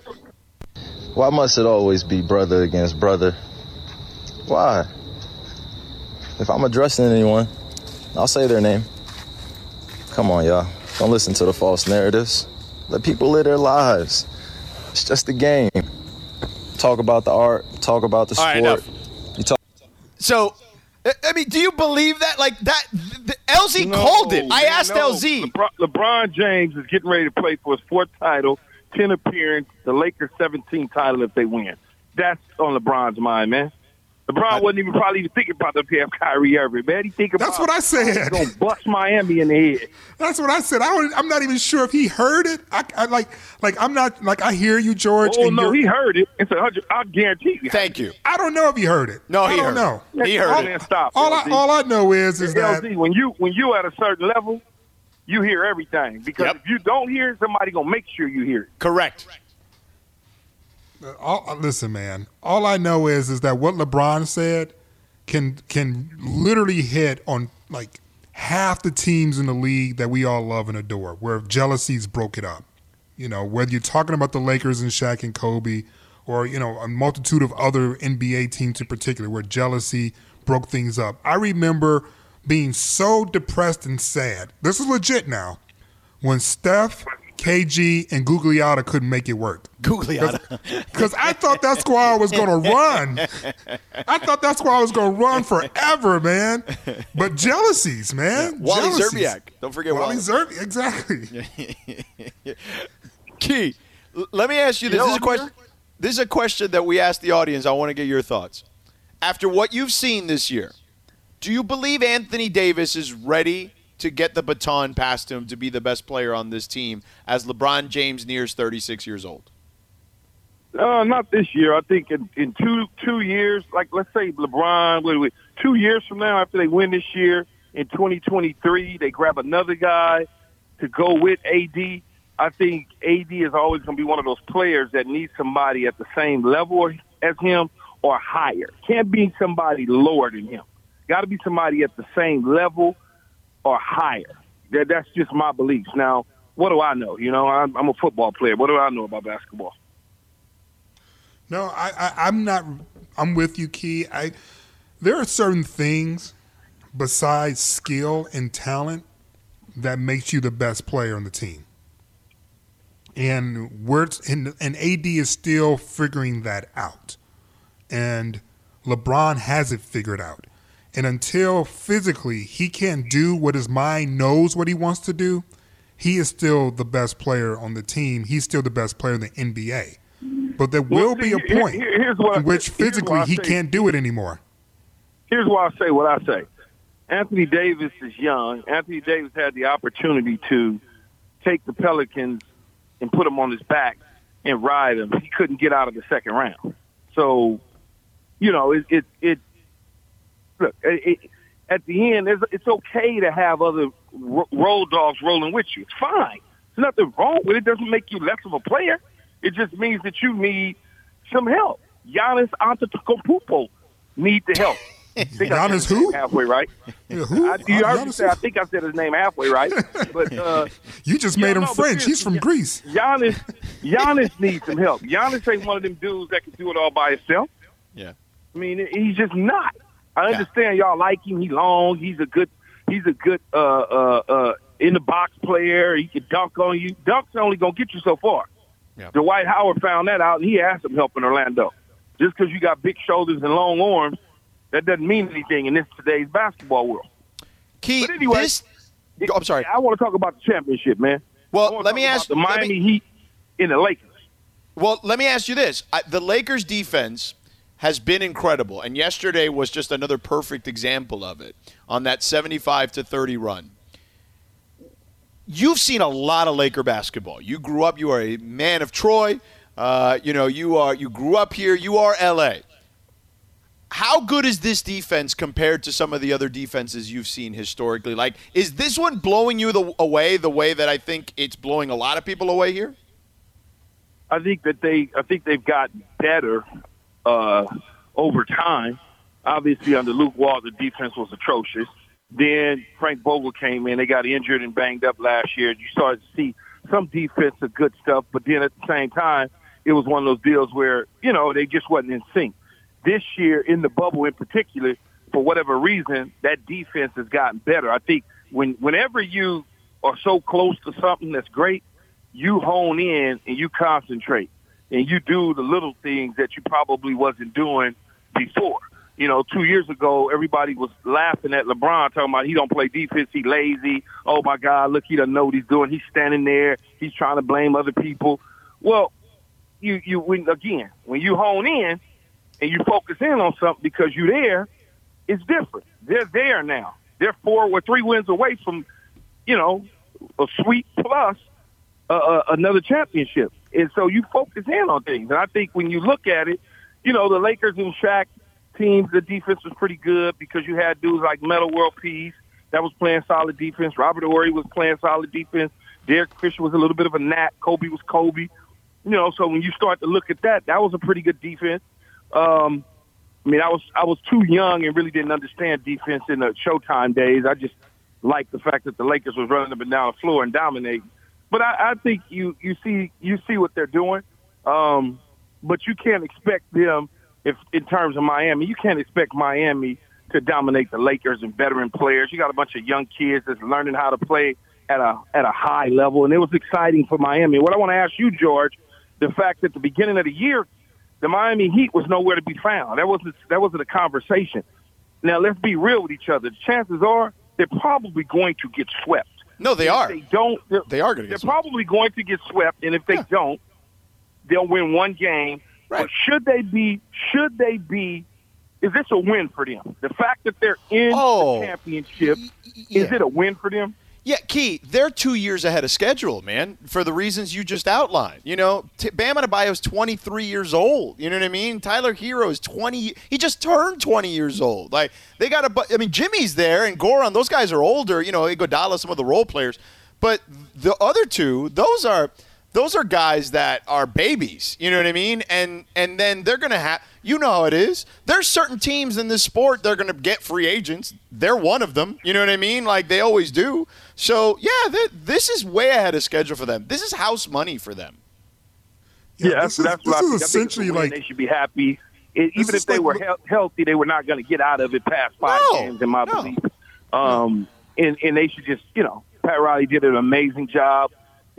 Why must it always be brother against brother? Why? If I'm addressing anyone, I'll say their name. Come on, y'all. Don't listen to the false narratives. Let people live their lives. It's just a game. Talk about the art, talk about the sport. enough. you talk So, I- I mean, do you believe that? Like that, the, LZ called it. I man, asked no. LZ. LeBron, LeBron James is getting ready to play for his fourth title, ten appearance, the Lakers' 17 title if they win. That's on LeBron's mind, man. LeBron wasn't even probably even thinking about the have Kyrie Irving, man. He thinking about That's about what I said. He's gonna bust Miami in the head. That's what I said. I don't, I'm not even sure if he heard it. I, I like, like I'm not like I hear you, George. Oh and no, he heard it. It's a hundred. I guarantee you. Thank you. I don't know if he heard it. No, he I don't heard know. it. He heard all, it. Man, stop. All I, all I know is is that LZ, when you when you at a certain level, you hear everything. Because Yep. if you don't hear it, somebody gonna make sure you hear it. Correct. All, listen, man. All I know is is that what LeBron said can can literally hit on like half the teams in the league that we all love and adore, where jealousies broke it up. You know, whether you're talking about the Lakers and Shaq and Kobe, or you know a multitude of other NBA teams in particular, where jealousy broke things up. I remember being so depressed and sad. This is legit now. When Steph, KG, and Gugliotta couldn't make it work. Gugliotta. Because I thought that squad was going to run. I thought that squad was going to run forever, man. But jealousies, man. Wally Jealousies. Szczerbiak. Don't forget Wally Wally. Szczerbiak. Exactly. [LAUGHS] Key, let me ask you this. You know, this is a I'm question. This is a question that we asked the audience. I want to get your thoughts. After what you've seen this year, do you believe Anthony Davis is ready to get the baton passed to him to be the best player on this team as LeBron James nears 36 years old? Uh, not this year. I think in, in two two years, like let's say LeBron, wait, wait, two years from now, after they win this year in 2023, they grab another guy to go with AD. I think AD is always going to be one of those players that needs somebody at the same level as him or higher. Can't be somebody lower than him. Got to be somebody at the same level or higher. That, that's just my beliefs. Now, what do I know? You know, I'm, I'm a football player. What do I know about basketball? No, I, I, I'm not. I'm with you, Key. I there are certain things besides skill and talent that makes you the best player on the team, and we're and, and AD is still figuring that out, and LeBron has it figured out. And until physically he can't do what his mind knows what he wants to do, he is still the best player on the team. He's still the best player in the NBA. But there Well, will be a point here- what in which physically he can't do it anymore. here's why I say what I say. Anthony Davis is young. Anthony Davis had the opportunity to take the Pelicans and put them on his back and ride him. He couldn't get out of the second round. So, you know, it it, it look it, it, at the end, it's, it's okay to have other ro- road dogs rolling with you. It's fine. There's nothing wrong with it. It doesn't make you less of a player. It just means that you need some help. Giannis Antetokounmpo need the help. [LAUGHS] I think I said Giannis his who? Halfway right. Yeah, who? I, you heard me Giannis say, I think I said his name halfway right. But uh, [LAUGHS] You just Yeah, made him no, French. He's from. Greece. Giannis, [LAUGHS] Giannis needs some help. Giannis ain't one of them dudes that can do it all by himself. Yeah. I mean, he's just not. I understand y'all like him. He long. He's a good. He's a good uh, uh, uh, in the box player. He can dunk on you. Dunk's only gonna get you so far. Yeah. Dwight Howard found that out, and he had some help in Orlando. Just because you got big shoulders and long arms, that doesn't mean anything in this today's basketball world. Key, But anyway, this. Oh, I'm sorry. I want to talk about the championship, man. Well, let me ask the Miami me- Heat in the Lakers. Well, let me ask you this: I, the Lakers' defense has been incredible, and yesterday was just another perfect example of it on that 75 to 30 run. You've seen a lot of Laker basketball. You grew up. You are a man of Troy. Uh, you know you are. You grew up here. You are LA. How good is this defense compared to some of the other defenses you've seen historically? Like, is this one blowing you the, away the way that I think it's blowing a lot of people away here? I think that they, I think they've gotten better uh, over time. Obviously, under Luke Wall, the defense was atrocious. Then Frank Vogel came in. They got injured and banged up last year. You started to see some defensive good stuff, but then at the same time, it was one of those deals where you know they just wasn't in sync. This year, in the bubble in particular, for whatever reason, that defense has gotten better. I think when whenever you are so close to something that's great, you hone in and you concentrate and you do the little things that you probably wasn't doing before. You know, two years ago, everybody was laughing at LeBron, talking about he don't play defense, he lazy. Oh my God, look, he doesn't know what he's doing. He's standing there, he's trying to blame other people. Well, you you when again when you hone in and you focus in on something because you're there, it's different. They're there now. They're four or three wins away from, you know, a sweet plus another championship. And so you focus in on things. And I think when you look at it, you know, the Lakers and Shaq teams, the defense was pretty good because you had dudes like Metta World Peace that was playing solid defense. Robert Horry was playing solid defense. Derek Fisher was a little bit of a gnat. Kobe was Kobe. You know, so when you start to look at that, that was a pretty good defense. Um, I mean, I was I was too young and really didn't understand defense in the Showtime days. I just liked the fact that the Lakers was running up and down the floor and dominating. But I, I think you you see you see what they're doing. Um, but you can't expect them if in terms of Miami, you can't expect Miami to dominate the Lakers and veteran players. You got a bunch of young kids that's learning how to play at a at a high level, and it was exciting for Miami. What I want to ask you, George, the fact that the beginning of the year, the Miami Heat was nowhere to be found. That wasn't that wasn't a conversation. Now let's be real with each other. The chances are they're probably going to get swept. No, they If are. They don't. They are going to they're get swept. probably going to get swept, and if they don't, they'll win one game. But should they be? Should they be? Is this a win for them? The fact that they're in Oh. the championship is it a win for them? Yeah, Key, they're two years ahead of schedule, man, for the reasons you just outlined. You know, T- Bam Adebayo's 23 years old. You know what I mean? Tyler Herro is 20. He just turned 20 years old. Like, they got a, I mean, Jimmy's there and Goran, those guys are older. You know, Iguodala, some of the role players. But the other two, those are. Those are guys that are babies, you know what I mean? And and then they're gonna have, you know how it is. There's certain teams in this sport they're gonna get free agents. They're one of them, you know what I mean? Like they always do. So yeah, th- this is way ahead of schedule for them. This is house money for them. Yeah, that's, this is- that's what this I is think. I think essentially like- they should be happy. It, even if they like were he- healthy, they were not going to get out of it past five No, games, in my belief. Um, and and they should just, you know, Pat Riley did an amazing job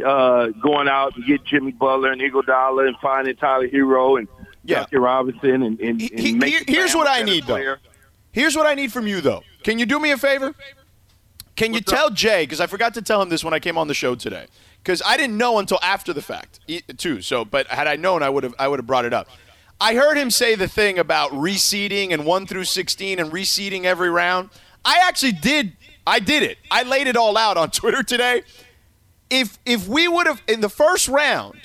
uh, going out and get Jimmy Butler and Iguodala and finding Tyler Herro and Yeah. Duncan Robinson and, and, He- here- here's what I need, though. Here's what I need from you, though. Can you do me a favor? Can you tell Jay, because I forgot to tell him this when I came on the show today, because I didn't know until after the fact, too. So, but had I known, I would have I would have brought it up. I heard him say the thing about reseeding and one through sixteen and reseeding every round. I actually did. I did it. I laid it all out on [LAUGHS] Twitter today. If if we would have in the first round,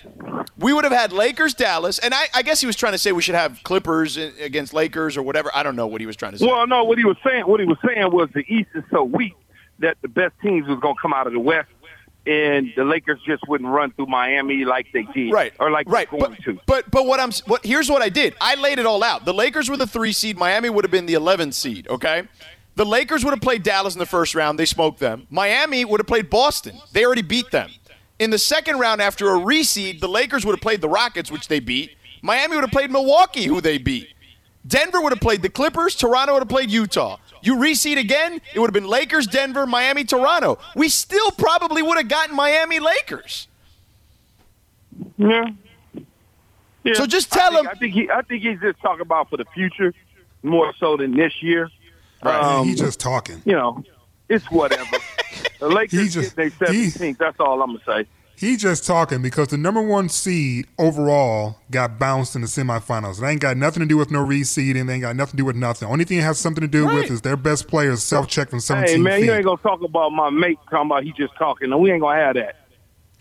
we would have had Lakers, Dallas, and I, I guess he was trying to say we should have Clippers against Lakers or whatever. I don't know what he was trying to say. Well, no, what he was saying, what he was saying was the East is so weak that the best teams was going to come out of the West, and the Lakers just wouldn't run through Miami like they did, Right. Or like right. going but, to. But but what I'm what here's what I did. I laid it all out. The Lakers were the three seed. Miami would have been the 11 seed. Okay. The Lakers would have played Dallas in the first round. They smoked them. Miami would have played Boston. They already beat them. In the second round, after a reseed, the Lakers would have played the Rockets, which they beat. Miami would have played Milwaukee, who they beat. Denver would have played the Clippers. Toronto would have played Utah. You reseed again, it would have been Lakers, Denver, Miami, Toronto. We still probably would have gotten Miami Lakers. Yeah. Yeah. So just tell I think, him- I think he, I think he's just talking about for the future more so than this year. Yeah, he Um, just talking. you know, it's whatever. the [LAUGHS] Lakers He just- get their 17th. That's all I'm gonna say. He just talking because the number one seed overall got bounced in the semifinals. It ain't got nothing to do with no reseeding. They ain't got nothing to do with nothing. Only thing it has something to do with is their best players self check from 17 Hey man, feet. you ain't gonna talk about my mate talking about he just talking. No, we ain't gonna have that.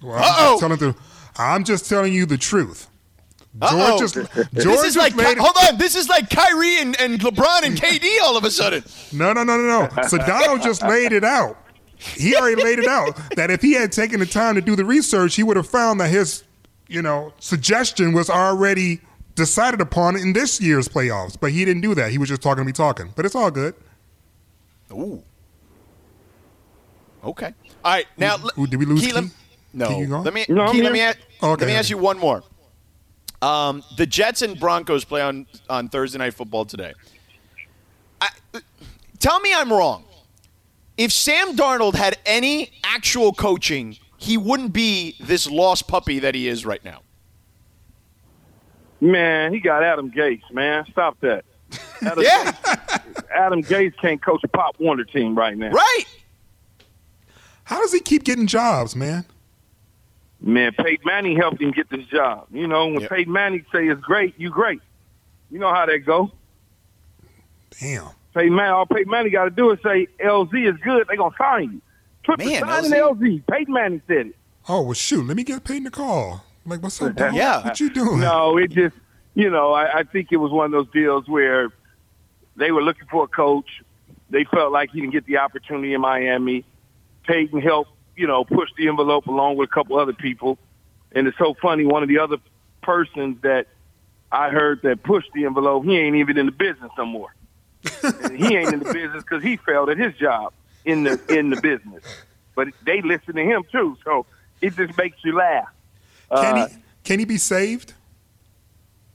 Well, I'm just, telling the, I'm just telling you the truth. George Uh-oh. just, George this is like laid it- hold on. This is like Kyrie and, and LeBron and KD all of a sudden. No, no, no, no, no. Sedano just laid it out. He already laid it out that if he had taken the time to do the research, he would have found that his, you know, suggestion was already decided upon in this year's playoffs. But he didn't do that. He was just talking to me talking. But it's all good. Ooh. Okay. All right. Now, Ooh, did we lose Key, let- Key? no. Key, you gone? Let me. No, Key, let me. Ask, Okay. Let me ask you one more. Um, the Jets and Broncos play on on Thursday night football today. I, tell me I'm wrong. If Sam Darnold had any actual coaching, he wouldn't be this lost puppy that he is right now. Man, he got Adam Gase, man. Stop that. [LAUGHS] Adam Yeah. Gase, Adam Gase can't coach a Pop Warner team right now. Right. How does he keep getting jobs, man? Man, Peyton Manning helped him get this job. You know, when Yep. Peyton Manning say it's great, you great. You know how that go. Damn. Peyton Manning, all Peyton Manning got to do is say LZ is good. They gonna sign you. Put Man, the sign in LZ. LZ. Peyton Manning said it. Oh well, shoot. Let me get Peyton a call. Like, what's up, dog? Yeah. What you doing? No, it just, you know, I, I think it was one of those deals where they were looking for a coach. They felt like he didn't get the opportunity in Miami. Peyton helped, you know, push the envelope along with a couple other people. And it's so funny, one of the other persons that I heard that pushed the envelope, he ain't even in the business no more. He ain't in the business because he failed at his job in the in the business. But they listen to him too, so it just makes you laugh. Can Uh, he can he be saved?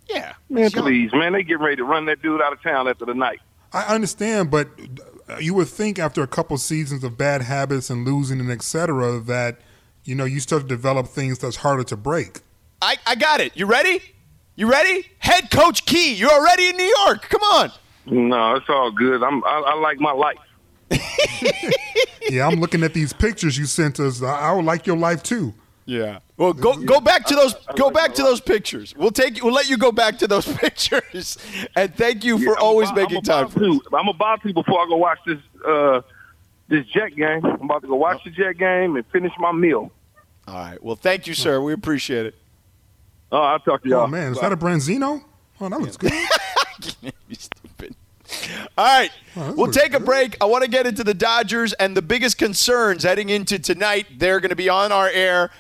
Yeah. Man, please, man, they getting ready to run that dude out of town after the night. I understand, but you would think after a couple seasons of bad habits and losing and etc. that you know you start to develop things that's harder to break. I, I got it. You ready? You ready? Head coach Key, you're already in New York. Come on. No, it's all good. I'm I, I like my life. [LAUGHS] Yeah, I'm looking at these pictures you sent us. I, I would like your life too. Yeah. Well, go go back to those go back to those pictures. We'll take we'll let you go back to those [LAUGHS] pictures. And thank you for I'm always about- making time about for to. us. I'm about to before I go watch this uh this Jet game. I'm about to go watch the Jet game and finish my meal. All right. Well, thank you, sir. We appreciate it. Oh, I'll talk to y'all. Oh man, is that a Branzino? Oh, that looks good. [LAUGHS] you stupid. All right. that we'll looks take a break. I want to get into the Dodgers and the biggest concerns heading into tonight. They're going to be on our air